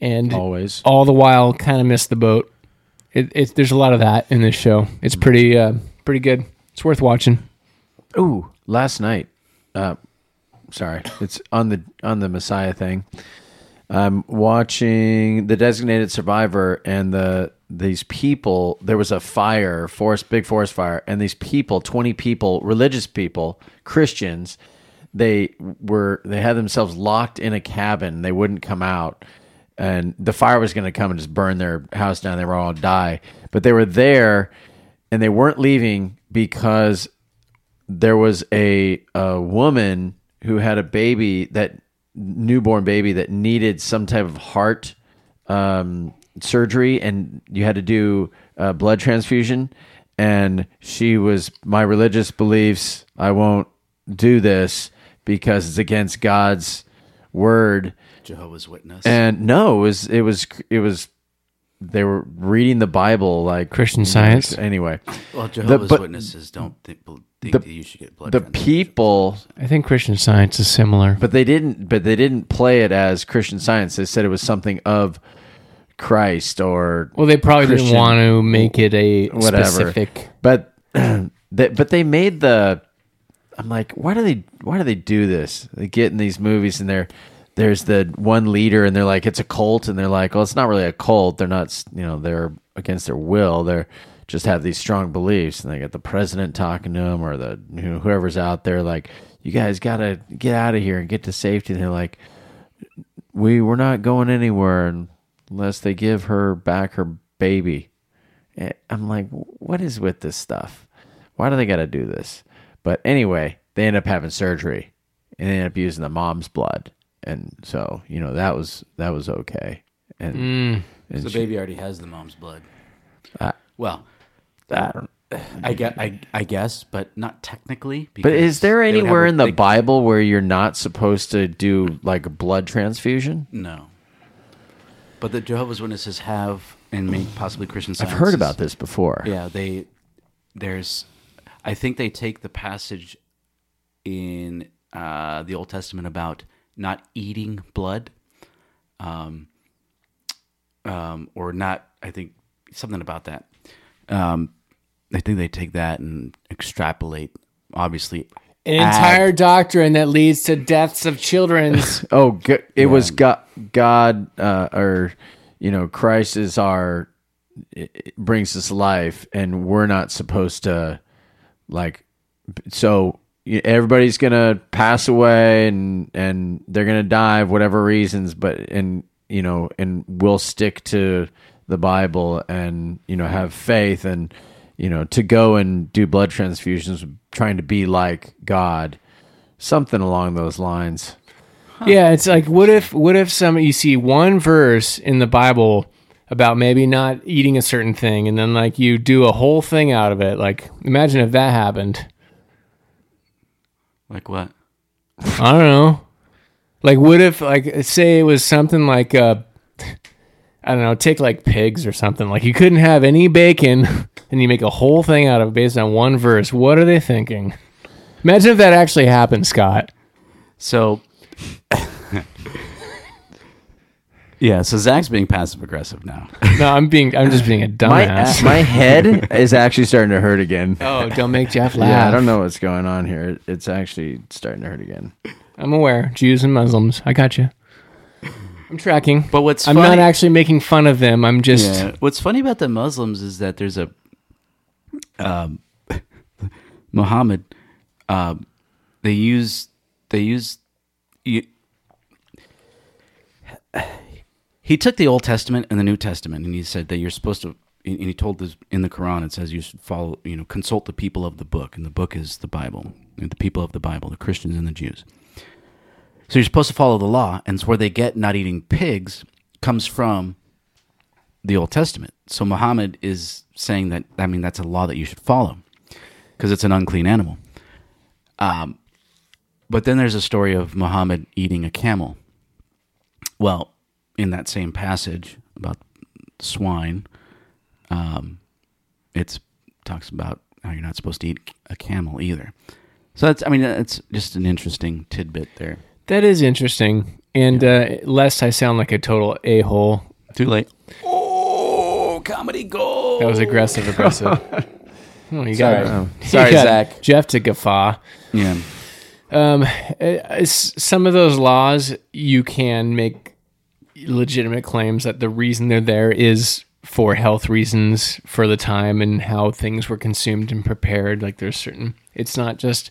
and Always. all the while kind of miss the boat. It, it, there's a lot of that in this show. It's pretty uh, pretty good. It's worth watching. Ooh, last night. Uh, sorry, it's on the on the Messiah thing. I'm watching the Designated Survivor and the these people. There was a fire, forest, big forest fire, and these people, twenty people, religious people, Christians. They were they had themselves locked in a cabin. They wouldn't come out, and the fire was going to come and just burn their house down. They were all die, but they were there, and they weren't leaving because there was a a woman who had a baby that newborn baby that needed some type of heart um, surgery, and you had to do a blood transfusion. And she was my religious beliefs. I won't do this because it's against God's word. Jehovah's Witness. And no, it was it was it was they were reading the Bible like Christian Science? Anyway, well, Jehovah's but- Witnesses don't think, think the- that you should get blood. the people I think Christian Science is similar. but they didn't but they didn't play it as christian science they said it was something of christ or well, they probably Christian- didn't want to make it a whatever specific. but they, but they made the i'm like why do they why do they do this they get in these movies and they're there's the one leader and they're like it's a cult. And they're like well it's not really a cult. They're not you know they're against their will. They're just have these strong beliefs. And they got the president talking to them or the you know, whoever's out there like you guys gotta get out of here and get to safety. And they're like we we're not going anywhere unless they give her back her baby. I'm like, what is with this stuff? Why do they got to do this? But anyway, they end up having surgery and they end up using the mom's blood, and so you know that was that was okay. And, and So the she- baby already has the mom's blood. I- well, I don't- I get, I, I guess, but not technically. but is there because they would anywhere a in the big- Bible where you're not supposed to do like a blood transfusion? No. But the Jehovah's Witnesses have, and maybe possibly Christian I've heard about this before. Yeah, they there's I think they take the passage in uh, the Old Testament about not eating blood, um, um, or not. I think something about that. Um, I think they take that and extrapolate. Obviously, An add- entire doctrine that leads to deaths of children's. Oh, g- it was God, God, uh, or you know, Christ is our it- it brings us life, and we're not supposed to like. So y- everybody's gonna pass away, and and they're gonna die of whatever reasons, but and you know, and we'll stick to the Bible, and you know, have faith, and you know, to go and do blood transfusions, trying to be like God, something along those lines. Yeah, it's like what if what if some you see one verse in the Bible about maybe not eating a certain thing and then like you do a whole thing out of it. Like imagine if that happened. Like what? I don't know. Like what if like say it was something like uh I don't know, take like pigs or something. Like you couldn't have any bacon and you make a whole thing out of it based on one verse. What are they thinking? Imagine if that actually happened, Scott. So, yeah. So Zack's being passive aggressive now. No, I'm being I'm just being a My dumbass. my head is actually starting to hurt again. oh, don't make Jeff laugh. Yeah, I don't know what's going on here. It- It's actually starting to hurt again. I'm aware. Jews and Muslims. I got you. I'm tracking. But what's I'm funny, not actually making fun of them. I'm just Yeah. What's funny about the Muslims is that there's a um, Muhammad. Um, they use they use you, he took the Old Testament and the New Testament, and he said that you're supposed to. And he told this in the Quran. It says you should follow, you know, consult the people of the book, and the book is the Bible, and the people of the Bible, the Christians and the Jews. So you're supposed to follow the law, and it's where they get not eating pigs comes from the Old Testament. So Muhammad is saying that I mean that's a law that you should follow because it's an unclean animal. Um, but then there's a story of Muhammad eating a camel. Well, in that same passage about swine, um, it's talks about how you're not supposed to eat a camel either. So that's, I mean, it's just an interesting tidbit there. That is interesting. And uh, lest I sound like a total a hole, Too late. Oh, comedy gold. that was aggressive, aggressive. Oh, you got Sorry. it. Sorry, got Zack. Jeff to guffaw. Yeah. Um, some of those laws you can make legitimate claims that the reason they're there is for health reasons for the time and how things were consumed and prepared. Like there's certain, it's not just,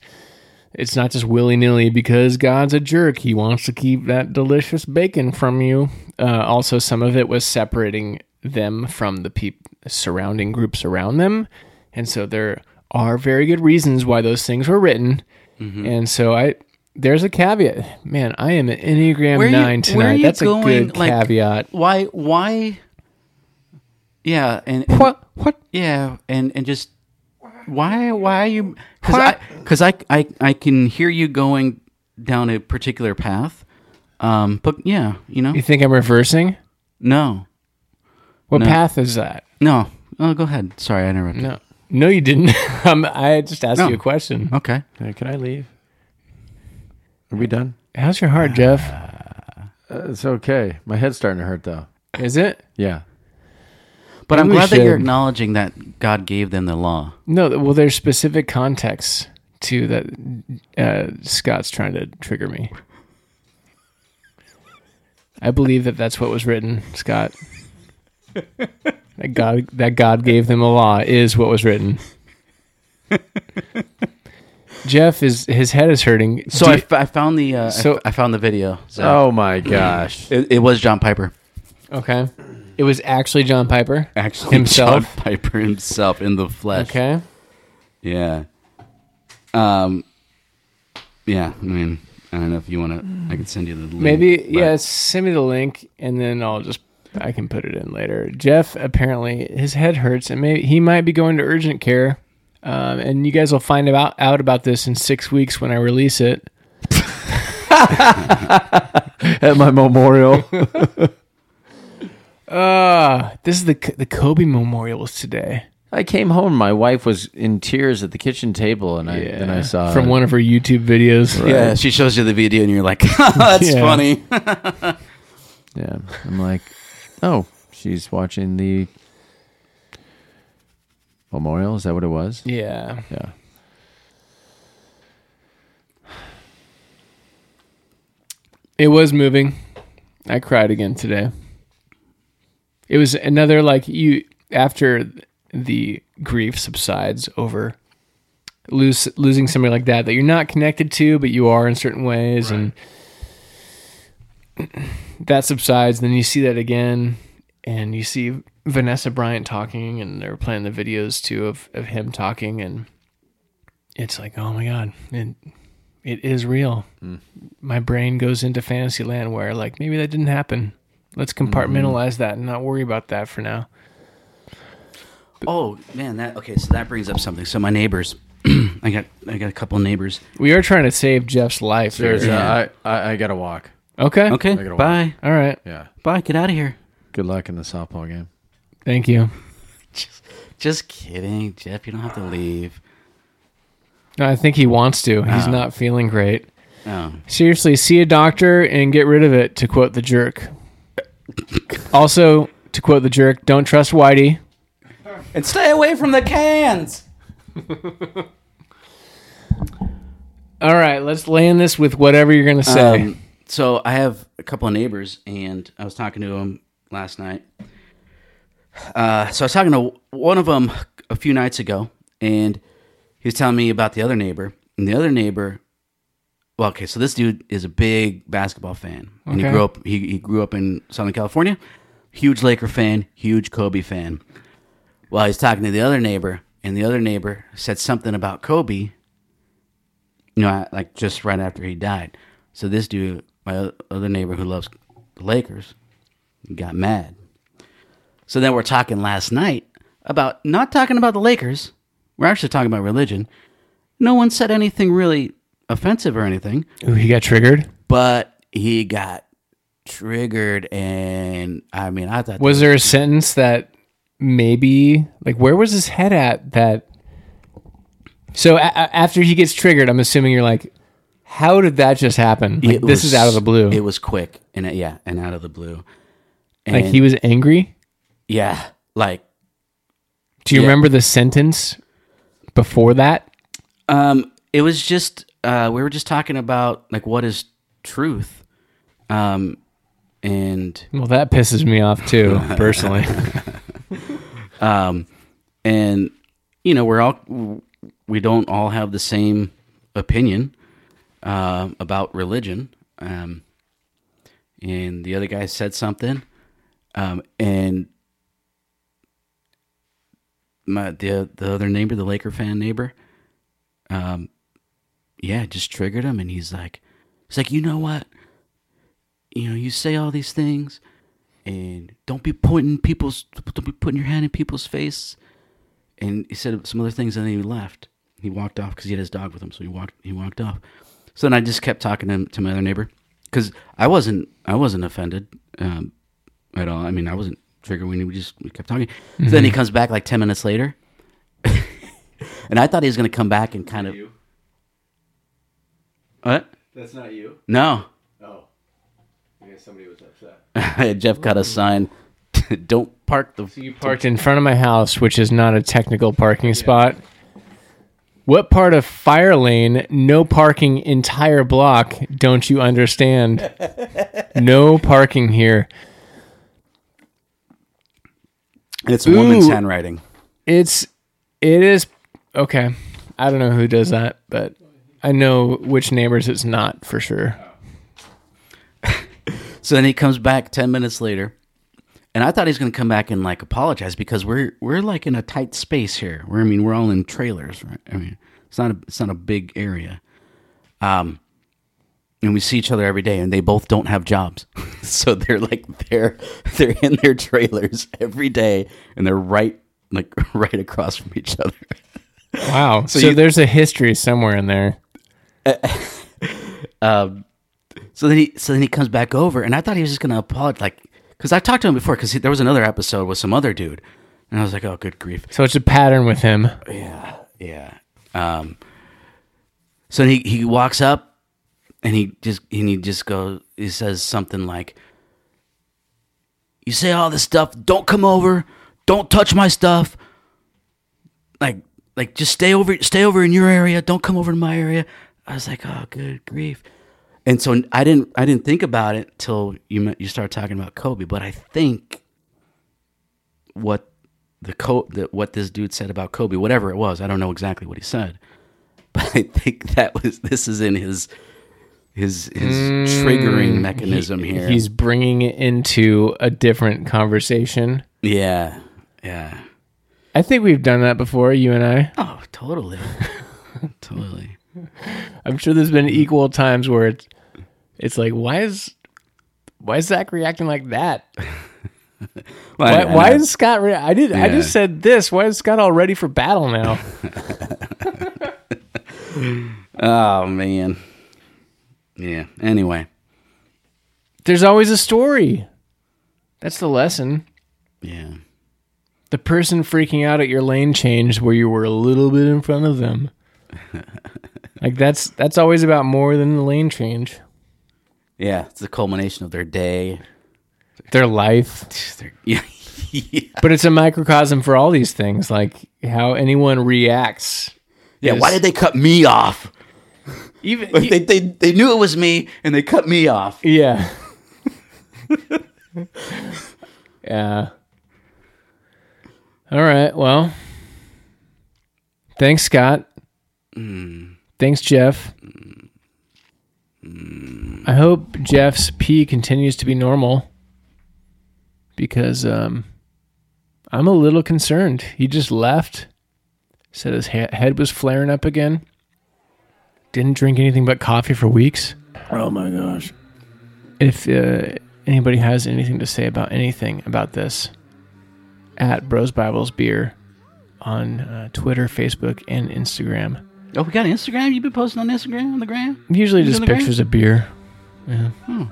it's not just willy nilly because God's a jerk. He wants to keep that delicious bacon from you. Uh, also, some of it was separating them from the peop- surrounding groups around them, and so there are very good reasons why those things were written. And so I, there's a caveat. Man, I am an Enneagram Where nine where are tonight. you That's a good like- caveat. Why? Why? Yeah, and, and What? What? Yeah, and and just why? Why are you? Because I because I, I I can hear you going down a particular path. Um, but yeah, you know, You think I'm reversing? no, What No. path is that? no. Oh, go ahead. Sorry, I interrupted. No, no, you didn't. um, I just asked No. you a question. Okay. Can I leave? Are we done? How's your heart, Jeff? Uh, it's okay. My head's starting to hurt though. Is it? Yeah. But I'm we glad that you're should- acknowledging that God gave them the law. No. Well, there's specific contexts to that. Uh, Scott's trying to trigger me. I believe that that's what was written, Scott. that God that God gave them a law is what was written. Jeff is his head is hurting. So Do I, you- f- I found the uh, I So- f- I found the video. Zack. Oh my gosh. It, it was John Piper. okay, it was actually John Piper. Actually, Himself? John Piper himself in the flesh. Okay, Yeah. Um. Yeah. I mean, I don't know if you want to. I can send you the link. maybe but- yeah. Send me the link, and then I'll just I can put it in later. Jeff apparently his head hurts, and maybe he might be going to urgent care. Um, and you guys will find about out about this in six weeks when I release it. At my memorial. Uh, this is the the Kobe Memorial was today. I came home. My wife was in tears at the kitchen table, and I and I saw from one of her YouTube videos. Yeah, she shows you the video, and you're like, "That's funny." Yeah, I'm like, oh, she's watching the memorial. Is that what it was? Yeah. Yeah. It was moving. I cried again today. It was another like you after the grief subsides over lose losing somebody like that that you're not connected to but you are in certain ways and that subsides then you see that again and you see Vanessa Bryant talking and they're playing the videos too of, of him talking and it's like oh my god it, it is real my brain goes into fantasy land where like maybe that didn't happen. Let's compartmentalize that and not worry about that for now. oh man, that okay. So that brings up something. So my neighbors, I got I got a couple neighbors. We are trying to save Jeff's life. There's. Yeah. Uh, I, I I gotta walk. okay. Okay, gotta bye, All right. Yeah. bye. Get out of here. Good luck in the softball game. Thank you. Just kidding, Jeff. You don't have to leave. No, I think he wants to. He's Oh. not feeling great. Oh, Seriously, see a doctor and get rid of it, to quote the jerk. also, to quote the jerk, don't trust Whitey. and stay away from the cans. All right, let's land this with whatever you're going to say. Um, so I have a couple of neighbors, and I was talking to them last night. Uh, so I was talking to one of them a few nights ago, and he was telling me about the other neighbor. And the other neighbor, well, okay, so this dude is a big basketball fan, and he Okay. grew up. He, he grew up in Southern California. Huge Laker fan, huge Kobe fan. Well, he's talking to the other neighbor, and the other neighbor said something about Kobe. You know, like just right after he died. So this dude, my o- other neighbor who loves the Lakers, got mad. So then we're talking last night about not talking about the Lakers. We're actually talking about religion. No one said anything really offensive or anything, Ooh, he got triggered. but he got triggered, and I mean, I thought Was there a sentence that maybe like where was his head at that? So a- a- after he gets triggered, I'm assuming you're like, how did that just happen? Like, it this is out of the blue. It was quick, and uh, yeah, and out of the blue. And like he was angry. Yeah, like Do you Yeah. remember the sentence before that? Um, it was just uh, we were just talking about like what is truth, um, and Well, that pisses me off too, personally. um, and you know we're all we don't all have the same opinion uh, about religion. Um, and the other guy said something, um, and my the the other neighbor, the Laker fan neighbor, um, yeah, just triggered him, and he's like, he's like, you know what, you know, you say all these things, and don't be pointing people's, don't be putting your hand in people's face, and he said some other things, and then he left. He walked off because he had his dog with him, so he walked he walked off. So then I just kept talking to, to my other neighbor because I wasn't I wasn't offended um, at all. I mean, I wasn't triggered when we just we kept talking. So then he mm-hmm. comes back like ten minutes later, and I thought he was going to come back and kind of what? That's not you. No, Oh, I guess somebody was upset. Jeff got a sign. Don't park the. So you parked in front of my house, which is not a technical parking spot. What part of fire lane, no parking entire block, don't you understand? no parking here. It's woman's handwriting. It's it is okay. I don't know who does that, but I know which neighbors it's not for sure. So then he comes back ten minutes later, and I thought he's going to come back and like apologize because we're we're like in a tight space here. We're I mean we're all in trailers, right? I mean it's not a it's not a big area, um, and we see each other every day, and they both don't have jobs, so they're like they're they're in their trailers every day, and they're right like right across from each other. Wow. So, you- there's a history somewhere in there. Um, so then he so then he comes back over, and I thought he was just gonna apologize, like because I talked to him before, because there was another episode with some other dude, and I was like, oh, good grief, So it's a pattern with him. yeah, yeah. Um, so he he walks up, and he just and he just goes, he says something like, "You say all this stuff, don't come over, don't touch my stuff, like like just stay over stay over in your area, don't come over to my area." I was like, "Oh, good grief." And so I didn't I didn't think about it till you you started talking about Kobe, but I think what the co- the, what this dude said about Kobe, whatever it was, I don't know exactly what he said, but I think that was this is in his his his triggering mm, mechanism He- here. He's bringing it into a different conversation. yeah, yeah. I think we've done that before, you and I. Oh, totally, totally. I'm sure there's been equal times where it's it's like, why is why is Zack reacting like that? Why, I- why is Scott? Re- I did. I just said this. Why is Scott all ready for battle now? Oh man. Yeah. Anyway. There's always a story. That's the lesson. Yeah. The person freaking out at your lane change where you were a little bit in front of them. like that's that's always about more than the lane change. Yeah. It's the culmination of their day. Their life. Their- yeah. yeah. But it's a microcosm for all these things, like how anyone reacts. Yeah. is- Why did they cut me off? Even Like they, they they knew it was me and they cut me off. Yeah. yeah. All right. Well, thanks, Scott. Thanks, Jeff. I hope Jeff's pee continues to be normal because um, I'm a little concerned. He just left, said his he- head was flaring up again, didn't drink anything but coffee for weeks Oh my gosh. if uh, anybody has anything to say about anything about this, at Bros Bibles Beer on uh, Twitter, Facebook, and Instagram. Oh, we got Instagram. You've been posting on Instagram on the gram. Usually just the gram? pictures of beer. Yeah. Hmm.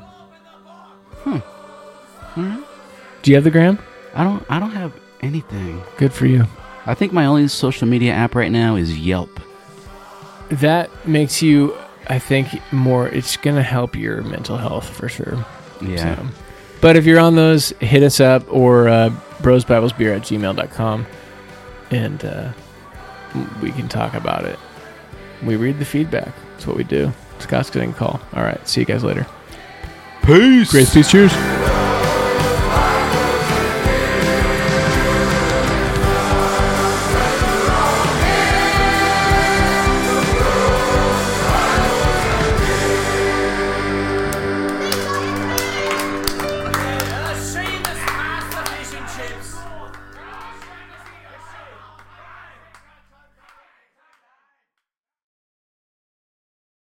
All right. Do you have the gram? I don't. I don't have anything. Good for you. I think my only social media app right now is Yelp. That makes you, I think, more. It's gonna help your mental health for sure. Yeah. So- But if you're on those, hit us up or uh, brosbiblesbeer at gmail.com and uh, we can talk about it. We read the feedback. That's what we do. Scott's getting a call. All right. See you guys later. Peace. Grace, peace, cheers.